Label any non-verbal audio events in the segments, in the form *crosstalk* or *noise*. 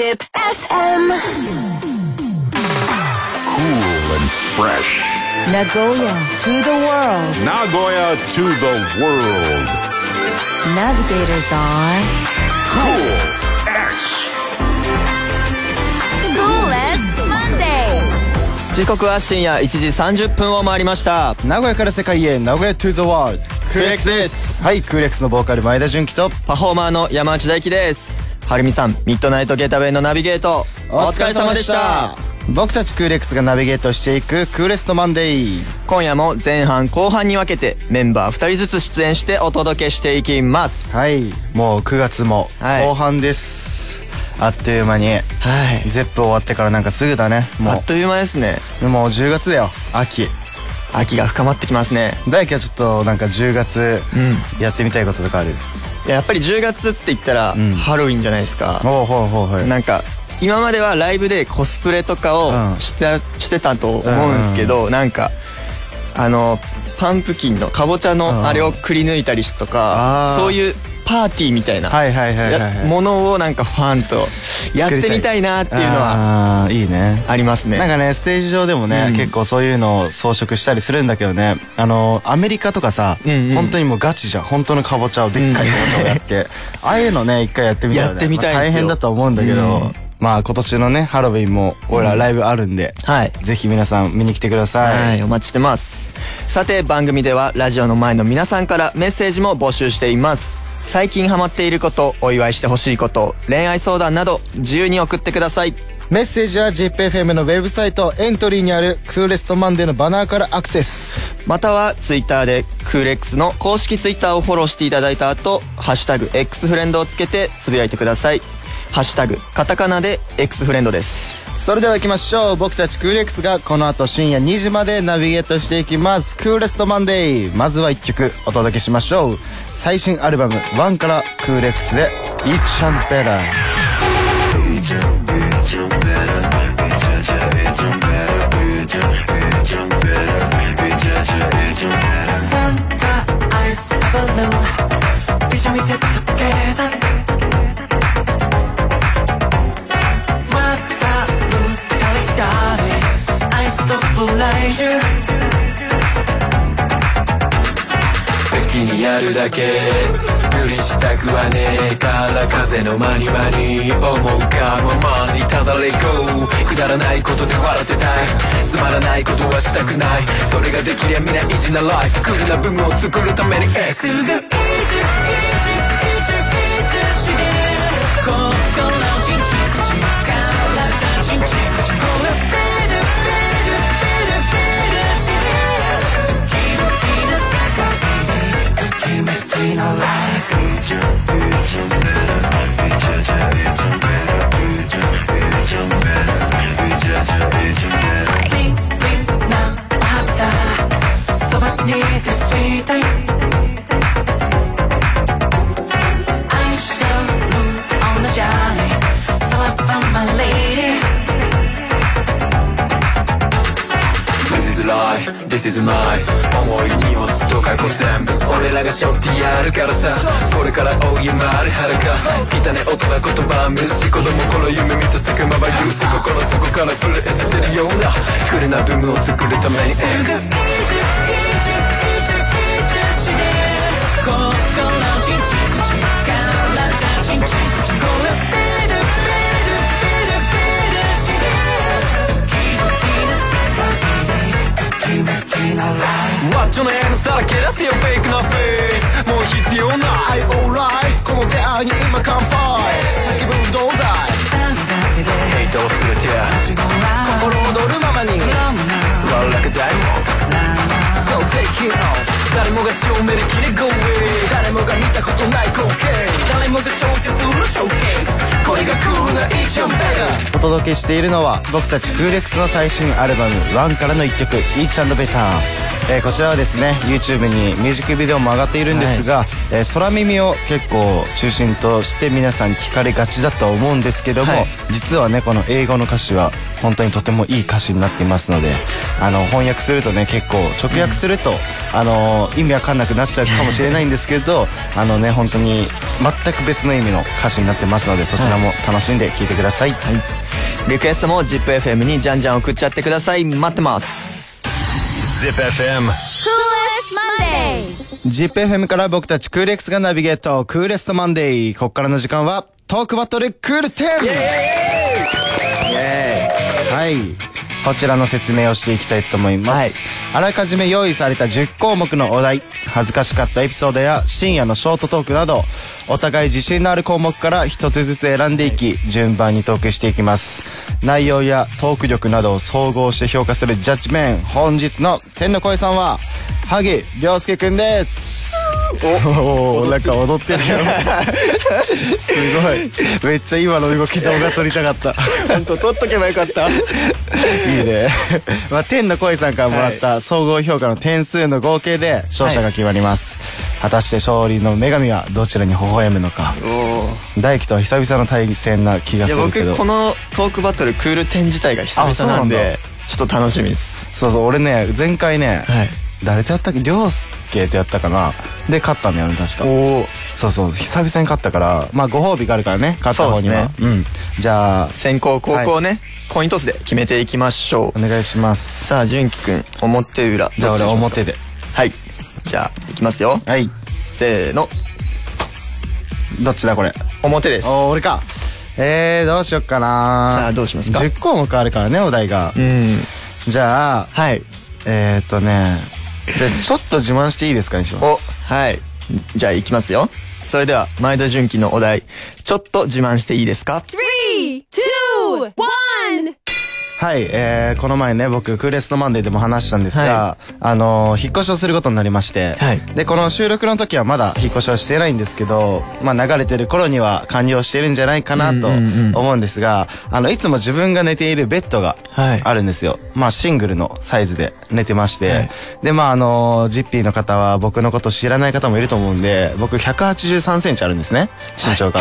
Zip FM Cool and fresh. Nagoya to the world. Nagoya to the world. Navigators on Cool X. Coolest Monday. 時刻は深夜1時30分を回りました名古屋から世界へ名古屋 to the world クーレックスですはいクーレックスのボーカル前田純喜とパフォーマーの山内大輝ですはるみさんミッドナイトゲータウェイのナビゲート。お疲れ様でした。僕たちクーレックスがナビゲートしていくクーレストマンデー。今夜も前半後半に分けてメンバー2人ずつ出演してお届けしていきます。はい。もう9月もはい。後半です、あっという間に。はい。ゼップ終わってからなんかすぐだね。もあっという間ですね。うもう10月だよ秋秋が深まってきますね。大輝はちょっとなんか10月やってみたいこととかある、いややっぱり10月って言ったらん。ハロウィンじゃないですか。ほうほうほうほう。なんか今まではライブでコスプレとかうん。をして,、してたと思うんですけど、なんかあのパンプキンのかぼちゃうん。のあれをくり抜いたりしとかそういうパーティーみたいな、ものをなんかファンとやってみたいなっていうのはあーいいね。ありますね。なんかねステージ上でもね、うん。結構そういうのを装飾したりするんだけどねあのアメリカとかさ、うんうん。本当にもうガチじゃん。本当のかぼちゃをでっかいかぼちゃをやって、ああいうのね一回やってみたいよねやってみたい大変だと思うんだけど、うん。まあ今年のねハロウィンも俺らライブあるんで、はい。ぜひ皆さん見に来てください、はい、お待ちしてます。さて、番組ではラジオの前の皆さんからメッセージも募集しています。最近ハマっていること、お祝いしてほしいこと、恋愛相談など、自由に送ってください。メッセージは ZIPFM のウェブサイトエントリーにあるクーレストマンデーのバナーからアクセスまたは、ツイッターで、クーレックスの公式ツイッターをフォローしていただいた後、ハッシュタグ、X フレンドをつけてつぶやいてください。ハッシュタグ、カタカナで X フレンドです。それでは行きましょう。僕たちクーレックスがこの後深夜2時までナビゲートしていきます。クーレストマンデーまずは1曲。お届けしましょう。最新アルバム「1」からクーレックスで「Each and Better」ice balloon やるだけ。無理したくはねえ。から風の間に間に思うがままにただれこう。くだらないことで笑ってたい。つまらないことはしたくない。それができりゃみんな意地なライフ。クールな部分を作るために。X すぐ意地め想い重い荷物と過去全部俺らが背負ってやるからさ。これから追い回る遥か。汚ね大人言葉無視子供頃夢見た先まばゆって心底から震えさせるような。クレなブームを作るために。めきのライフマッチョの M さらけ出せよフェイクなフェイスもう必要ないはい alright. この出会いに今乾杯。叫ぶどうだい?誰だヘイトを全て心躍るままに。笑く大も Take it 誰もが証明できる Go away 誰もが見たことない光景。誰もが承知するショーケース。これがクールな Each and Better お届けしているのは僕たちクーレックスの最新アルバム「1」からの1曲「Each and Better」えーこちらはですね YouTube にミュージックビデオも上がっているんですが、えー空耳を結構中心として皆さん聞かれがちだとは思うんですけども、はい。実はねこの英語の歌詞は本当にとてもいい歌詞になっていますのであの翻訳するとね結構直訳すると、あの意味わかんなくなっちゃうかもしれないんですけどあのね本当に全く別の意味の歌詞になってますのでそちらも楽しんで聴いてください、リクエストも ZIPFM にじゃんじゃん送っちゃってください。待ってます。Zip FM. Coolest Monday. ZIPFM から僕たちクール X がナビゲートクーレストマンデーここからの時間はトークバトルクール10はいこちらの説明をしていきたいと思います、はい。あらかじめ用意された10項目のお題恥ずかしかったエピソードや深夜のショートトークなどお互い自信のある項目から一つずつ選んでいき順番にトークしていきます。内容やトーク力などを総合して評価するジャッジメン本日の天の声さんは萩亮介くんですおおなんか踊ってるよ。*laughs* すごい。めっちゃ今の動き動画撮りたかった。本当撮っとけばよかった。いいね。まあ、天の声さんからもらった総合評価の点数の合計で勝者が決まります。果たして勝利の女神はどちらに微笑むのか。大輝とは久々の対戦な気がするけど。僕このトークバトルクール10自体が久々なんでちょっと楽しみです。そうそう、俺ね、前回ね、はい誰とやったっけ？涼介とやったかな？で、勝ったんだよね、確か。おおそうそう、久々に勝ったから、まあ、ご褒美があるからね、勝った方には。そううん。じゃあ、先行後攻ね、コイントスで決めていきましょうお願いします。さあ純喜くん表裏じゃあ俺どっちにしますか？表で。はいじゃあいきますよはい。せーのどっちだこれ？表ですお俺か。えー、どうしよっかなさあどうしますか？10項目あるからね、お題が。うんじゃあ、はいえーっとね、で、ちょっと自慢していいですかにしまお。す。はい。じゃあいきますよ。それでは前田純喜のお題。ちょっと自慢していいですか？Three, two, one. はい、えー、この前ね、僕、クーレストマンデーでも話したんですが、はあのー引っ越しをすることになりまして、はい。で、この収録の時はまだ引っ越しはしてないんですけど、まあ流れてる頃には完了してるんじゃないかなとうんうんうん。思うんですが、あの、いつも自分が寝ているベッドがはい。あるんですよ。まあシングルのサイズで寝てまして、はい。で、まああのージッピーの方は僕のこと知らない方もいると思うんで、僕183センチあるんですね、身長が。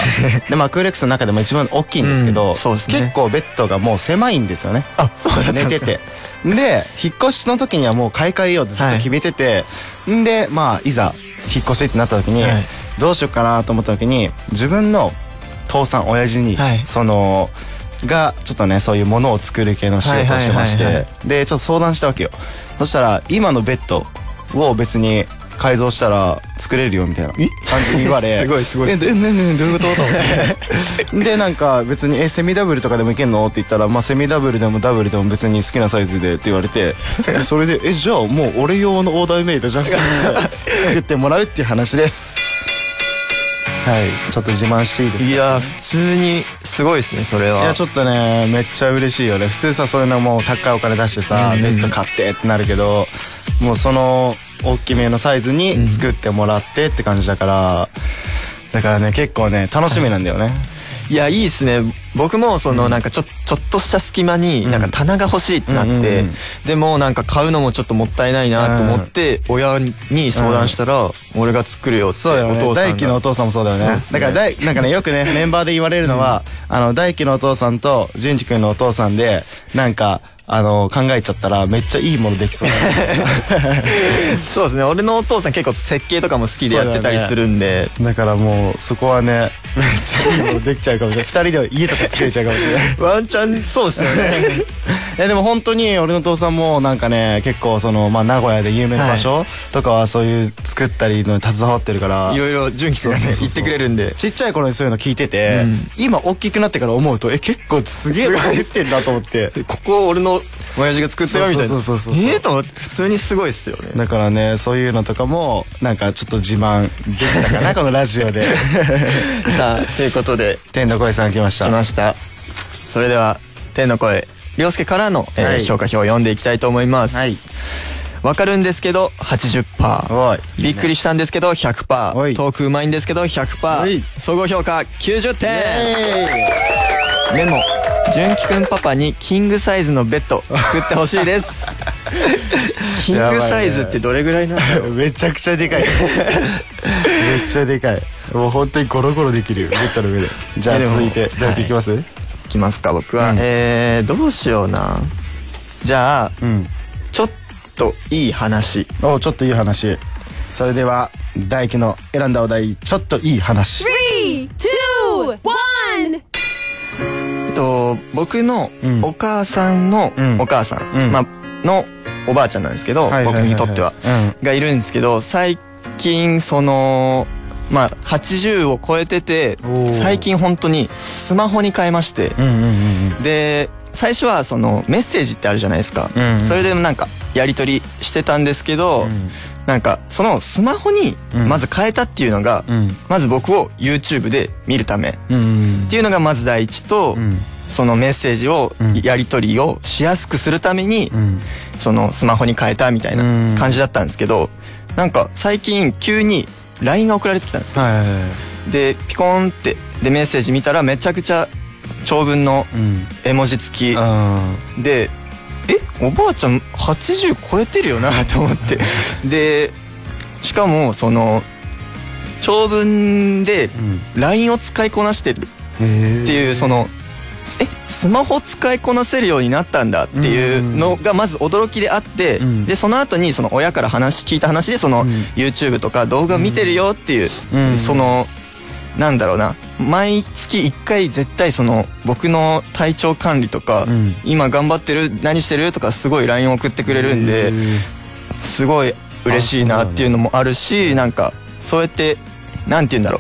で、まあクーレックスの中でも一番大きいんですけど、うんね。結構ベッドがもう狭いんですよね。あそう寝てて。で、引っ越しの時にはもう買い替えようってずっと決めてて、んで、まあ、いざ、引っ越しってなった時に、はい。どうしようかなと思った時に、自分の父さん、親父に、はい。その、が、ちょっとね、そういうものを作る系の仕事をしてまして、で、ちょっと相談したわけよ。そしたら、今のベッドを別に改造したら作れるよみたいな感じに言われ *laughs* すごいすごいえでねねどういうこと？と思って。*laughs* でなんか別に「えセミダブルとかでもいけんの?」って言ったら「まあセミダブルでもダブルでも別に好きなサイズで」って言われてでそれで「えじゃあもう俺用のオーダーメイドじゃなくて作ってもらうっていう話ですはい。ちょっと自慢していいですか？いや普通にすごいですねそれは。いやちょっとねめっちゃ嬉しいよね。普通さそういうのもう高いお金出してさうんベッド買ってってなるけどもうその大きめのサイズに作ってもらってって感じだからだからね結構ね楽しみなんだよね。いやいいですね。僕もそのなんかちょちょっとした隙間になんか棚が欲しいってなってうんうんうん。でもなんか買うのもちょっともったいないなと思って親に相談したら俺が作るよってお父さん大輝のおが父さんもそうだよね。ね。だから大なんかねよくね *laughs* メンバーで言われるのは、あの大輝のお父さんと淳二君のお父さんでなんかあの考えちゃったらめっちゃいいものできそう *laughs* そうですね。俺のお父さん結構設計とかも好きでやってたりするんで。*laughs* だからもうそこはねめっちゃいいものできちゃうかもしれない。二人で家とか作れちゃうかもしれない。*laughs* ワンチャンそうですよね。えでも本当に俺の父さんもなんかね結構そのまあ名古屋で有名な場所とかはそういう作ったりのに携わってるからいろいろ純喜さんがね言ってくれるんで。ちっちゃい頃にそういうの聞いてて、うん。今大きくなってから思うとえ結構すげえの入ってんだと思って。ここ俺の親父が作ったよみたいな。そうそうそうそうええと思って。普通にすごいっすよね。だからねそういうのとかもなんかちょっと自慢できたかな *laughs* このラジオで。*laughs* さあということで。天の声さん来ました。来ました。それでは天の声涼介からの、えーはい。評価表を読んでいきたいと思います。はい。わかるんですけど80%おい。びっくりしたんですけど100%おい。トークうまいんですけどおい。100%総合評価90点。えメモ純喜くんパパにキングサイズのベッド作ってほしいです。*laughs* キングサイズってどれぐらいなの？めちゃくちゃでかい。めっちゃでかい。もう本当にゴロゴロできるよベッドの上で。じゃあ続いて誰といきます、い。きますか僕は、うん。えー、どうしような。じゃあうん。ちょっといい話。おちょっといい話。それでは大輝の選んだお題ちょっといい話。Three, two, one. えっと僕のうん。お母さんのうん。お母さん、うん。まあ、のおばあちゃんなんですけど、僕にとっては、うん。がいるんですけど最近そのまあ80を超えてて最近本当にスマホに変えまして。で最初はそのメッセージってあるじゃないですか、それでなんかやり取りしてたんですけど、んなんかそのスマホにうん。まず変えたっていうのが、うん。まず僕を YouTube で見るためっていうのがまず第一と、うん。そのメッセージをうん。やり取りをしやすくするために、うん。そのスマホに変えたみたいなうん。感じだったんですけどなんか最近急に LINE が送られてきたんです。はいはいはい。でピコンってでメッセージ見たらめちゃくちゃ長文のうん。絵文字付き。あでえおばあちゃん80超えてるよなと思って。でしかもその長文で LINE を使いこなしてるへっていうそのえスマホ使いこなせるようになったんだっていうのがまず驚きであって、うん。でその後にその親から話聞いた話でそのうん。YouTube とか動画見てるよっていう、うん。そのなんだろうな。毎月1回絶対その僕の体調管理とか、うん。今頑張ってる何してるとかすごい LINE 送ってくれるんですごい嬉しいなっていうのもあるしなんかそうやってなんて言うんだろ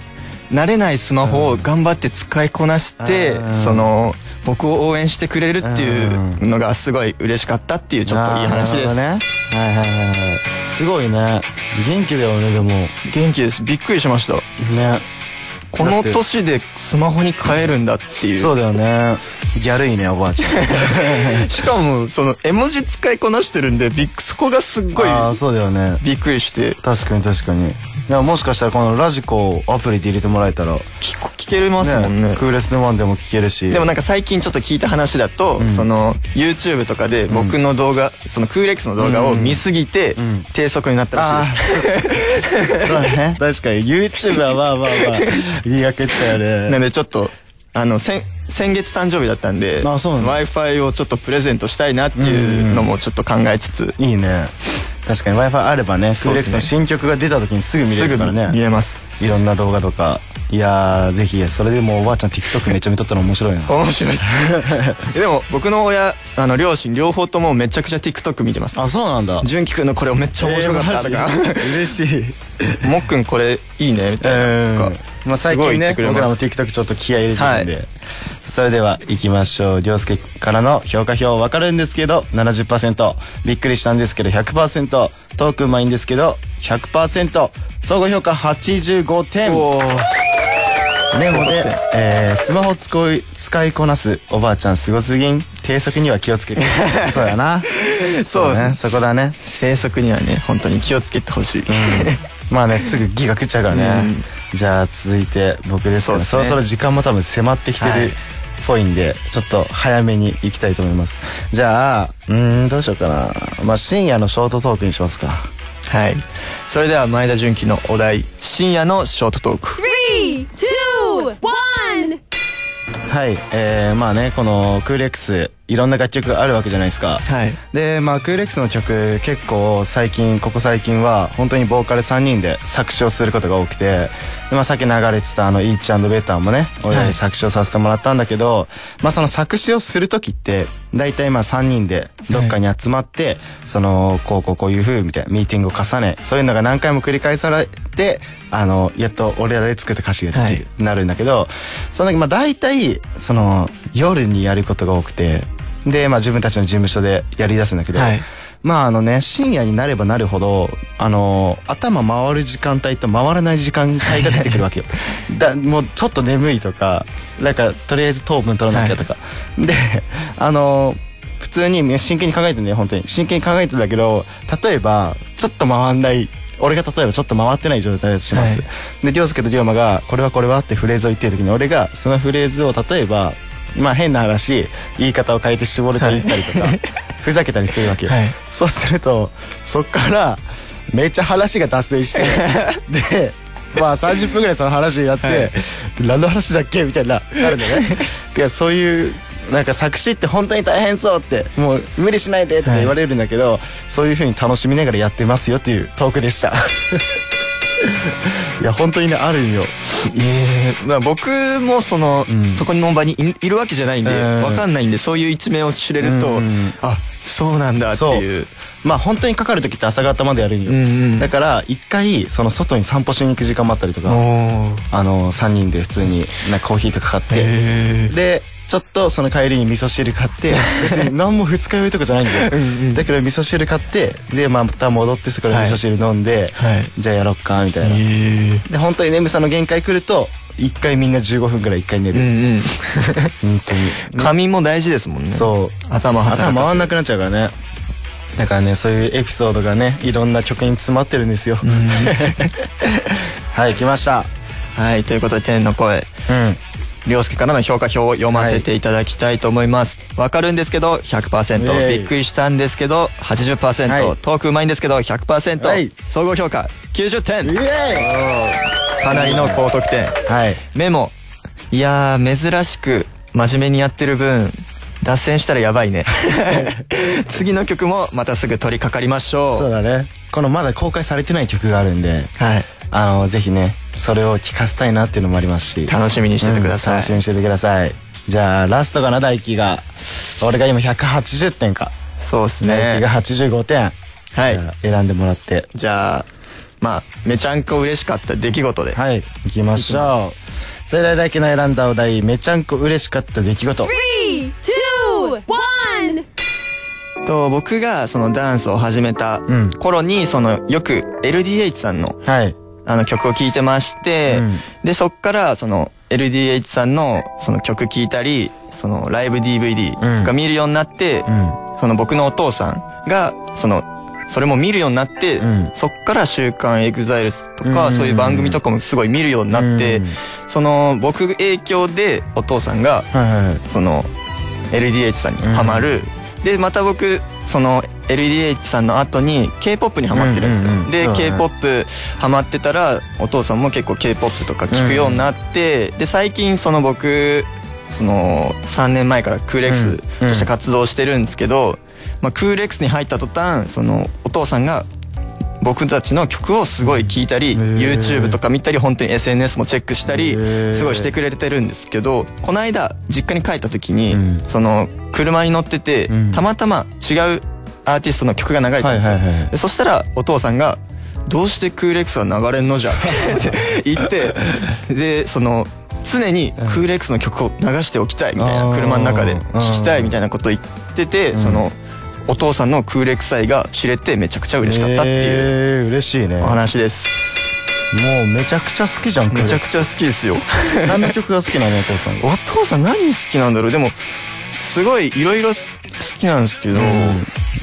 う。慣れないスマホを頑張って使いこなして、うんその僕を応援してくれるっていうのがすごい嬉しかったっていうちょっといい話です、ね。はいはいはいはい。すごいね。元気だよねでも。元気です。びっくりしました。ねこの年でスマホに変えるんだっていう。そうだよね。ギャルいねおばあちゃん。*laughs* しかもその絵文字使いこなしてるんでびっそこがすっごいああそうだよね。びっくりして。確かに確かにいやもしかしたらこのラジコをアプリで入れてもらえたら。聞こ聞けますもんね。クーレスのワンでも聞けるし。でもなんか最近ちょっと聞いた話だと、ん。その YouTube とかで僕の動画、そのクーレックスの動画を見すぎてん。低速になったらしいです、*laughs* そうね。確かに。YouTube はまあまあまあ *laughs* 言い訳っちゃうね。なんでちょっとあの先先月誕生日だったんで w i f i をちょっとプレゼントしたいなっていうのもちょっと考えつつ、いいね確かに w i f i あればねクそうですね。の新曲が出た時にすぐ見れるからね。見れます。いろんな動画とか。いやーぜひそれでもうおばあちゃん TikTok めっちゃ見とったら面白いな。面白いです。*laughs* でも僕の親あの両親両方ともめちゃくちゃ TikTok 見てます。あそうなんだ。純喜くんのこれめっちゃ面白かったとか、えー嬉しい。もっくんこれいいねみたいな。とかまあ最近ね僕らも TikTok ちょっと気合い入れてるんで、はい。それでは行きましょう。涼介からの評価表分かるんですけど70%びっくりしたんですけど100%ト。ークうまいんですけど100%総合評価85点。メモで、えー、スマホ使い使いこなすおばあちゃんすごすぎん。低速には気をつけて。*laughs* そうやな。そうね。そこだね。低速にはね本当に気をつけてほしい、まあねすぐギガ食っちゃうからね、じゃあ続いて僕ですけど、そうですね。そろそろ時間も多分迫ってきてはい。るっぽいんで、ちょっと早めに行きたいと思います。じゃあうーんどうしようかな。まあ深夜のショートトークにしますか。はい。それでは前田純喜のお題。深夜のショートトークはいえー、まあねこのクール X いろんな楽曲あるわけじゃないですか。はい。でまあクール X の曲結構最近ここ最近は本当にボーカル3人で作詞をすることが多くてで、まあ、さっき流れてたあの「イーチベッター」もね俺らに作詞をさせてもらったんだけど、まあその作詞をする時って大体まあ3人でどっかに集まって、そのこうこうこういう風みたいなミーティングを重ねそういうのが何回も繰り返されてあのやっと俺らで作った歌詞ができる、なるんだけどその時まあ大体その夜にやることが多くてでまあ自分たちの事務所でやり出すんだけど、はい。まああのね深夜になればなるほどあの頭回る時間帯と回らない時間帯が出てくるわけよ。*laughs* だもうちょっと眠いとかなんかとりあえず糖分取らなきゃとか、であの普通に真剣に考えてんだよ本当に。真剣に考えてんだけど例えばちょっと回んない俺が例えばちょっと回ってない状態だとします、はい。で涼介と龍馬が「これはこれは」ってフレーズを言ってる時に俺がそのフレーズを例えばまあ変な話言い方を変えて絞れていったりとか、ふざけたりするわけよ、はい。そうするとそっからめっちゃ話が脱線して *laughs* でまあ30分ぐらいその話になって、何の話だっけ？みたいななるんだよね。*laughs* でそういうなんか作詞って本当に大変そうってもう無理しないでって言われるんだけど、そういう風に楽しみながらやってますよっていうトークでした。*laughs* いや本当にねあるんよ。いえまあ僕もその、ん。そこの場にいいるわけじゃないんで、うん。わかんないんでそういう一面を知れると、うん。あそうなんだっていう。まあ本当にかかる時って朝方までやるんよ、うんうん。だから一回その外に散歩しに行く時間もあったりとかあの3人で普通になコーヒーとか買って。へでちょっとその帰りに味噌汁買って *laughs* 別に何も二日酔いとかじゃないんだよ。だけど味噌汁買ってでまた戻ってそこから味噌汁飲んで、はい。じゃあやろっかみたいな、え。ーで本当に眠さの限界来ると一回みんな15分くらい一回寝る、うんうん。*laughs* 本当に。仮眠も大事ですもんね。そう。頭頭回んなくなっちゃうからね。だからねそういうエピソードがねいろんな曲に詰まってるんですよ。*laughs* はい来ました。はいということで天の声。うん涼介からの評価表を読ませていただきたいと思います。わ、かるんですけど100%イェイ。びっくりしたんですけど80%、はい。トークうまいんですけど100%、はい。総合評価90点。かなりの高得点。はい。メモ。いやー珍しく真面目にやってる分脱線したらやばいね。*laughs* 次の曲もまたすぐ取り掛かりましょう。そうだね。このまだ公開されてない曲があるんで。はいあのぜひねそれを聴かせたいなっていうのもありますし。楽しみにしててください、うん楽しみにしててください。じゃあラストかな大輝が。俺が今180点か。そうです大輝がね85点。はい。選んでもらって。じゃあまあめちゃんこ嬉しかった出来事で。はい。行きましょう。それでは大輝の選んだお題めちゃんこ嬉しかった出来事。Three, two, one. と僕がそのダンスを始めたん。頃にそのよく LDH さんのはいあの曲を聴いてまして、うん。でそっからその LDH さんのその曲聴いたりそのライブ DVD とか見るようになって、うん。その僕のお父さんがそのそれも見るようになって、うん。そっから「週刊エグザイルとか、うん。そういう番組とかもすごい見るようになって、うん。その僕影響でお父さんがその LDH さんにハマる、でまた僕その LDH さんの後に K-POP にハマってるんですよ、うんうんうんで、ね。K-POP ハマってたらお父さんも結構 K-POP とか聞くようになって、で最近その僕その3年前からクーレックスとして活動してるんですけど、まあ、クーレックスに入った途端そのお父さんが僕たちの曲をすごい聴いたり、ー。YouTube とか見たり本当に SNS もチェックしたりすごいしてくれてるんですけどこの間実家に帰った時に、うん。その車に乗ってて、うん。たまたま違うアーティストの曲が流れたんですよ、はいはいはいでそしたらお父さんが「どうしてクーレックスは流れんのじゃ」*laughs* って言ってでその常にクーレックスの曲を流しておきたいみたいな車の中で聴きたいみたいなこと言ってて、そのお父さんのクーレックス愛が知れてめちゃくちゃ嬉しかったっていうえー嬉しいね。お話です。もうめちゃくちゃ好きじゃんゃめちゃくちゃ好きですよ。何の曲が好きなのお父さん？が *laughs* お父さん何好きなんだろう？でもすごいいろいろ好きなんですけど、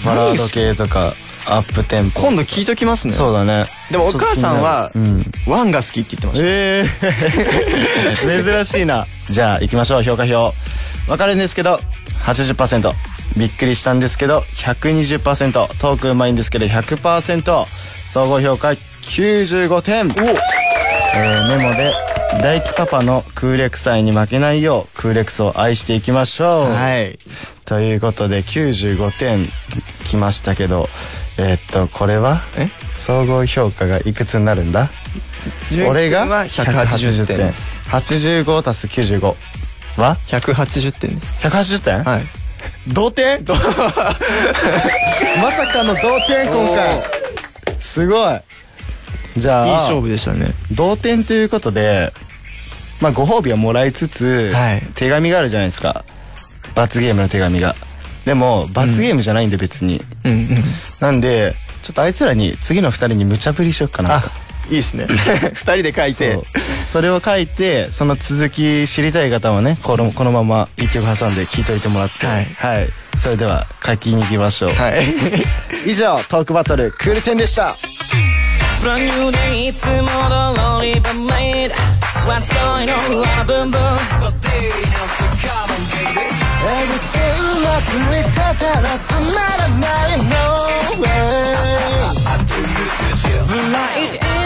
バラード系とかアップテンポ。今度聞いときますね。そうだね。でもお母さんはちょっと気になる。ワンが好きって言ってました。ええ *laughs* 珍しいな。じゃあ行きましょう評価表。わかるんですけど80%びっくりしたんですけど120%ト。ークうまいんですけど100%総合評価95点。えーメモで大輝パパのクーレックス愛に負けないようクーレックスを愛していきましょう。はい。ということで95点きましたけどえーっとこれは？え？総合評価がいくつになるんだ？俺がは180点です。85足す95は？180点です。180点、はい同点 *laughs* まさかの同点今回。すごい。じゃあいい勝負でしたね。同点ということでまあご褒美はもらいつつ、はい。手紙があるじゃないですか。罰ゲームの手紙が。でも罰ゲームじゃないんで別に、うん。うんなんでちょっとあいつらに次の二人に無茶ぶりしよっかなあいいっすね。*laughs* 二人で書いて。そう。それを書いてその続き知りたい方はねこのこのまま一曲挟んで聞いといてもらって。はい。それでは書きに行きましょう、はい。*laughs* 以上トークバトルクール10でした。Brand new でいつも通り but made What's going on あらブンブン But they have to come on baby えぐせうまり立たらつまらない No way ブ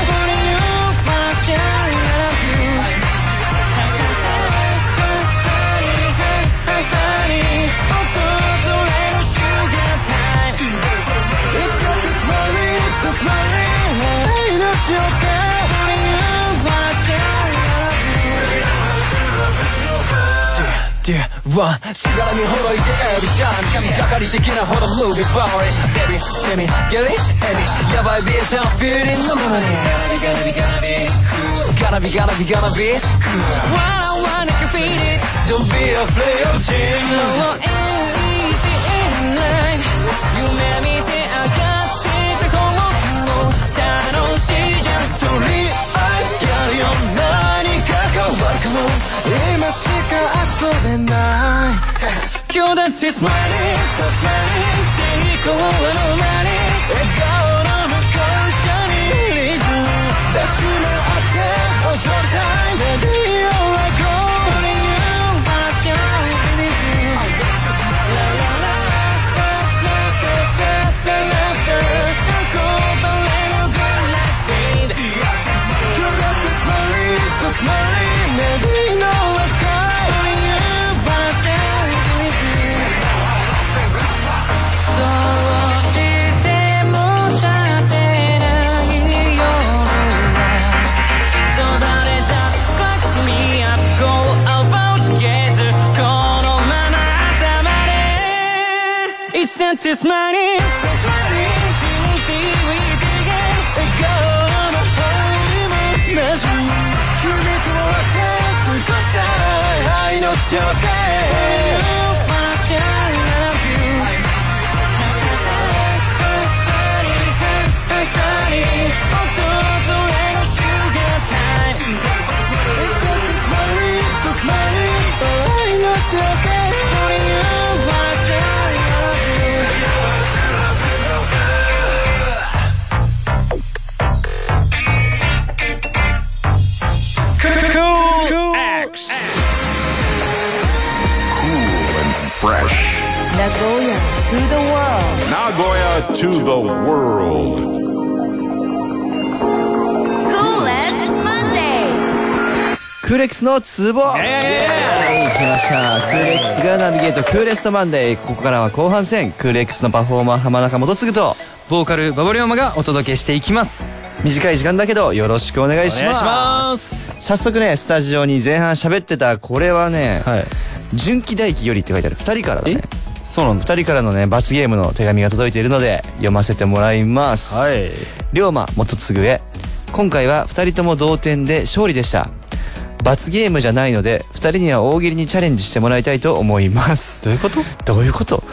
love you ワンしがらみほどいて every time 神がかり的なほど moving forward Baby, let me get it, let me やばいビート feeling のままに Gonna be, gonna be, gonna be cool Gonna be, gonna be, gonna be cool Wanna, wanna, can feel it Don't be afraid of change もう easy in line 夢見て上がってた方がも楽しいじゃんとりあえずやるよ何か変わるかも 今しか遊べない。今日だって smiling, so smiling 成功のまに笑顔の向こう下にリズム。出し回って踊りたい Baby Nagoya to the world. Coolest Monday. クーレックスのツボ。イエーイ来ました。クーレックスがナビゲート。クーレストマンデーここからは後半戦。クーレックスのパフォーマー浜中元次と。ボーカルバボリオマがお届けしていきます。短い時間だけどよろしくお願いします。お願いします。早速ねスタジオに前半喋ってたこれはねはい。純喜大輝よりって書いてある。2人からだねそうなんだ。2人からのね罰ゲームの手紙が届いているので読ませてもらいます。はい。龍馬元次へ。今回は2人とも同点で勝利でした。罰ゲームじゃないので2人には大喜利にチャレンジしてもらいたいと思います。どういうこと？どういうこと？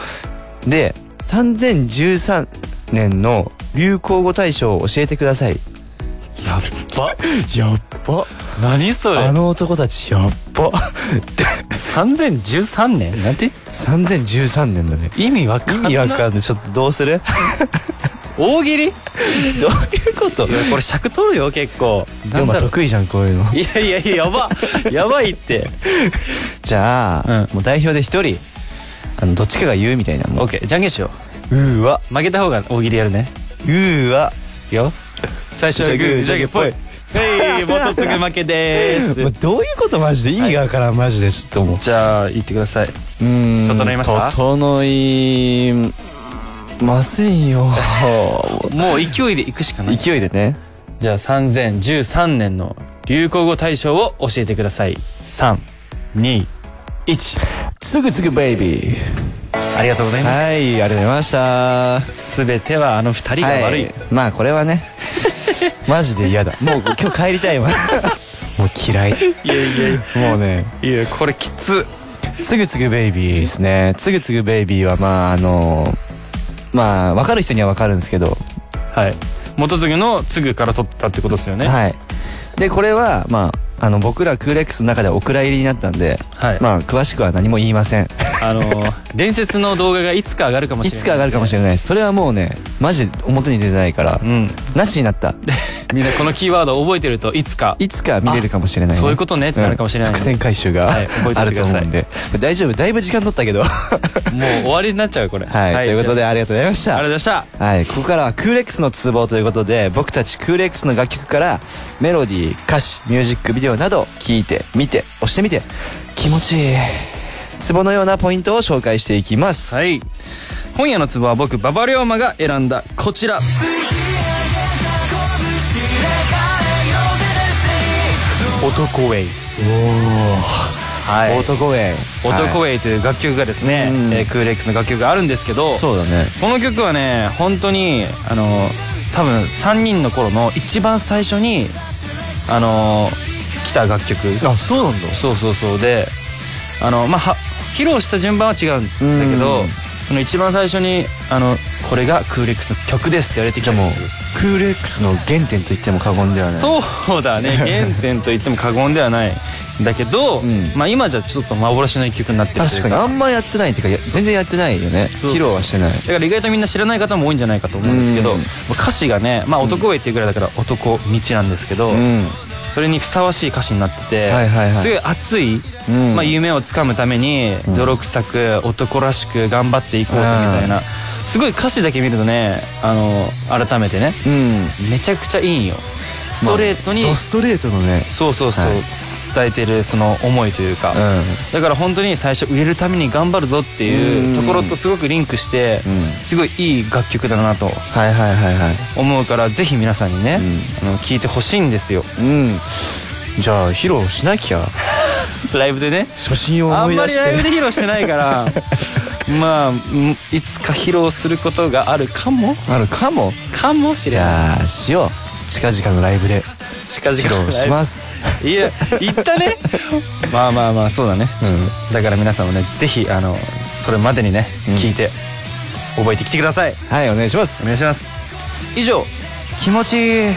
で3013年の流行語大賞を教えてくださいやっば *laughs* やっば何それ。あの男たちやっば3013年？なんて？3013年だね。意味わか意んな。い味わかんない。ちょっとどうする？*laughs* 大喜利？い *laughs* どういうこと？やこれ尺取るよ結構。龍馬得意じゃんこういうの。いやいやいややばやばいって。じゃあ、うん。もう代表で一人あのどっちかが言うみたいなもッケーじゃんけんしよう。ーわ。う負けた方が大喜利やるね。うーわ。よ最初はグーじゃんけんぽいはい元次負けです。*laughs* どういうことマジで意味がわからん、マジでちょっともう。じゃあ言ってください。うーん。整いました？整いませんよ。*laughs* もう勢いでいくしかない。勢いでね。じゃあ3013年の流行語大賞を教えてください。321すぐつぐベイビーありがとうございます。はいありがとうございました。全てはあの二人が悪い、はまあこれはね。*laughs* マジで嫌だ。もう今日帰りたいわ。*laughs* もう嫌い。いやいやもうね。いやこれきつ。つぐつぐベイビーですね。つぐつぐベイビーはまああのまあ分かる人には分かるんですけど。はい。元次の「つぐ」から取ったってことですよね。はい。でこれはまああの僕らクーレックスの中ではお蔵入りになったんで、はい。まあ詳しくは何も言いません。あのー伝説の動画がいつか上がるかもしれないいつか上がるかもしれないそれはもうねマジで表に出てないから、うん。なしになった。*laughs* みんなこのキーワードを覚えてるといつか。いつか見れるかもしれない、ね、そういうことねってなるかもしれないうん。伏線回収が、はい覚えてあると思うんで。大丈夫だいぶ時間取ったけど。はもう終わりになっちゃうこれ。い、ということでありがとうございました。ありがとうございました。はい、ここからはクーレックスのツボということで僕たちクーレックスの楽曲からメロディー歌詞ミュージックビデオなど聞いて見て押してみて。気持ちいい。ツボのようなポイントを紹介していきます。はい。今夜のツボは僕馬場龍馬が選んだこちら。男ウェイ。はい。男へ男ウェイという楽曲がですね、うん。えークーレックスの楽曲があるんですけどそうだね。この曲はね本当にあの多分3人の頃の一番最初にあの来た楽曲。あそうなんだ。そうそうそう。であのまあは披露した順番は違うんだけどうん。その一番最初にあのこれがクーレックスの曲ですって言われてきたもう曲クーレックスの原点と言っても過言ではない。そうだね。*laughs* 原点と言っても過言ではない。だけど、ん。まあ今じゃちょっと幻の一曲になってる確かにあんまやってないっていうかや全然やってないよね。披露はしてない。だから意外とみんな知らない方も多いんじゃないかと思うんですけど、うん。歌詞がね、まあ、男上っていうぐらいだから男道なんですけど、うんそれにふさわしい歌詞になってて、はいはいはい。すごい熱い、うん。まあ、夢をつかむために泥臭く男らしく頑張っていこうとみたいな、すごい歌詞だけ見るとねあの改めてねうん。めちゃくちゃいいんよストレートに、ドストレートのね。そうそうそう、はい伝えてるその思いというか、うん。だから本当に最初売れるために頑張るぞっていうところとすごくリンクしてうん。すごいいい楽曲だなとはいはいはいはい。思うからぜひ皆さんにね、あの聞いてほしいんですよ。うん。じゃあ披露しなきゃ。*laughs* ライブでね。初心をあんま思い出して。りライブで披露してないから *laughs* まあうんいつか披露することがあるかも。あるかも。かもしじれない。ゃあしよう。近々のライブで近々披露しますすいや言ったね。まあまあまあそうだね、だから皆さんもねぜひあのそれまでにね、聞いて覚えてきてください。はいお願いしまおす願いします。以上気持ちいい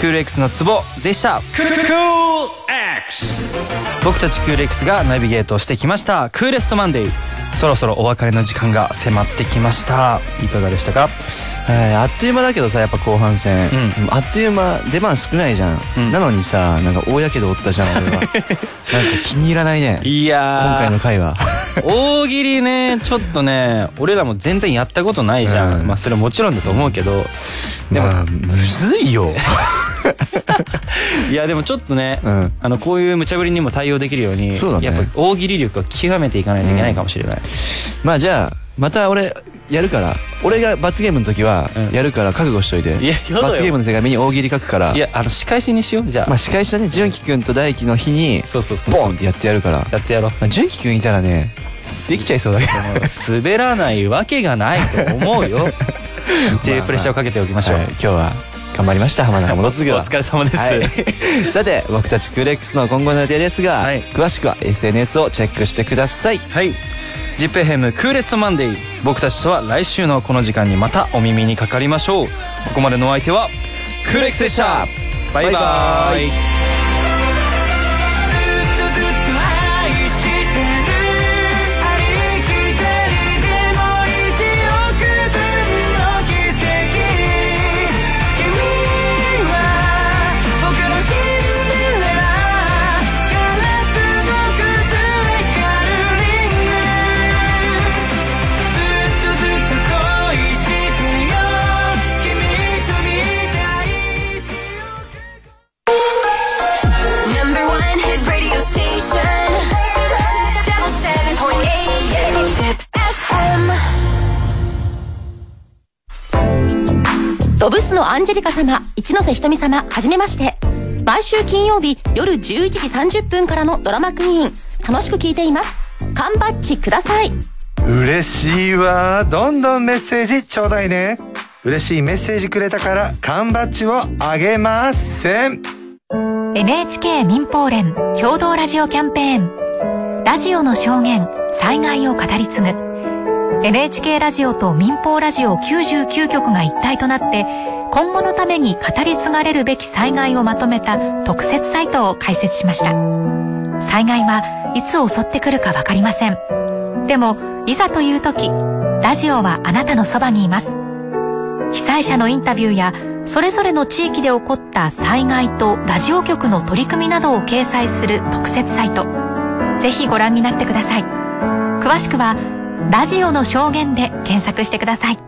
クール X のツボでした。僕たちクール X がナビゲートしてきました。クーレストマンデー。そろそろお別れの時間が迫ってきました。いかがでしたか？はいあっという間だけどさやっぱ後半戦、うあっという間出番少ないじゃん、うん。なのにさなんか大やけど負ったじゃん俺は。*laughs* なんか気に入らないね。いや今回の回は。*laughs* 大喜利ねちょっとね俺らも全然やったことないじゃん、うん。まあそれはもちろんだと思うけど。でも、まあむずいよ。*laughs* いやでもちょっとね、うん。あのこういう無茶ぶりにも対応できるようにそうだね。やっぱ大喜利力を極めていかないといけないかもしれない、まあじゃあまた俺やるから。俺が罰ゲームの時はうん。やるから覚悟しといて、いややだよ。罰ゲームの手紙に大喜利書くから。いやあの仕返しにしようじゃあ、まあ司会したね純喜くんと大輝の日にそうそうそうそう。ボンってやってやるから。やってやろう。まあ純喜くんいたらねできちゃいそうだけど。滑らないわけがないと思うよ。っていうプレッシャーをかけておきましょう、はい今日は頑張りました浜中元次はお疲れ様です、はい、*laughs* さて僕たちクーレックスの今後の予定ですが、はい。詳しくは SNS をチェックしてください。はい。ジップエヘムクーレストマンデー。僕たちとは来週のこの時間にまたお耳にかかりましょう。ここまでのお相手は、クーレックスでした。バイバイ。ドブスのアンジェリカ様、一ノ瀬ひとみ様、はじめまして。毎週金曜日夜11時30分からのドラマクイーン、楽しく聞いています。缶バッジください。嬉しいわどんどんメッセージちょうだいね嬉しいメッセージくれたから缶バッジをあげません NHK 民放連共同ラジオキャンペーンラジオの証言災害を語り継ぐ NHK ラジオと民放ラジオ99局が一体となって今後のために語り継がれるべき災害をまとめた特設サイトを開設しました。災害はいつ襲ってくるかわかりません。でもいざという時ラジオはあなたのそばにいます。被災者のインタビューやそれぞれの地域で起こった災害とラジオ局の取り組みなどを掲載する特設サイト。ぜひご覧になってください。詳しくはラジオの証言で検索してください。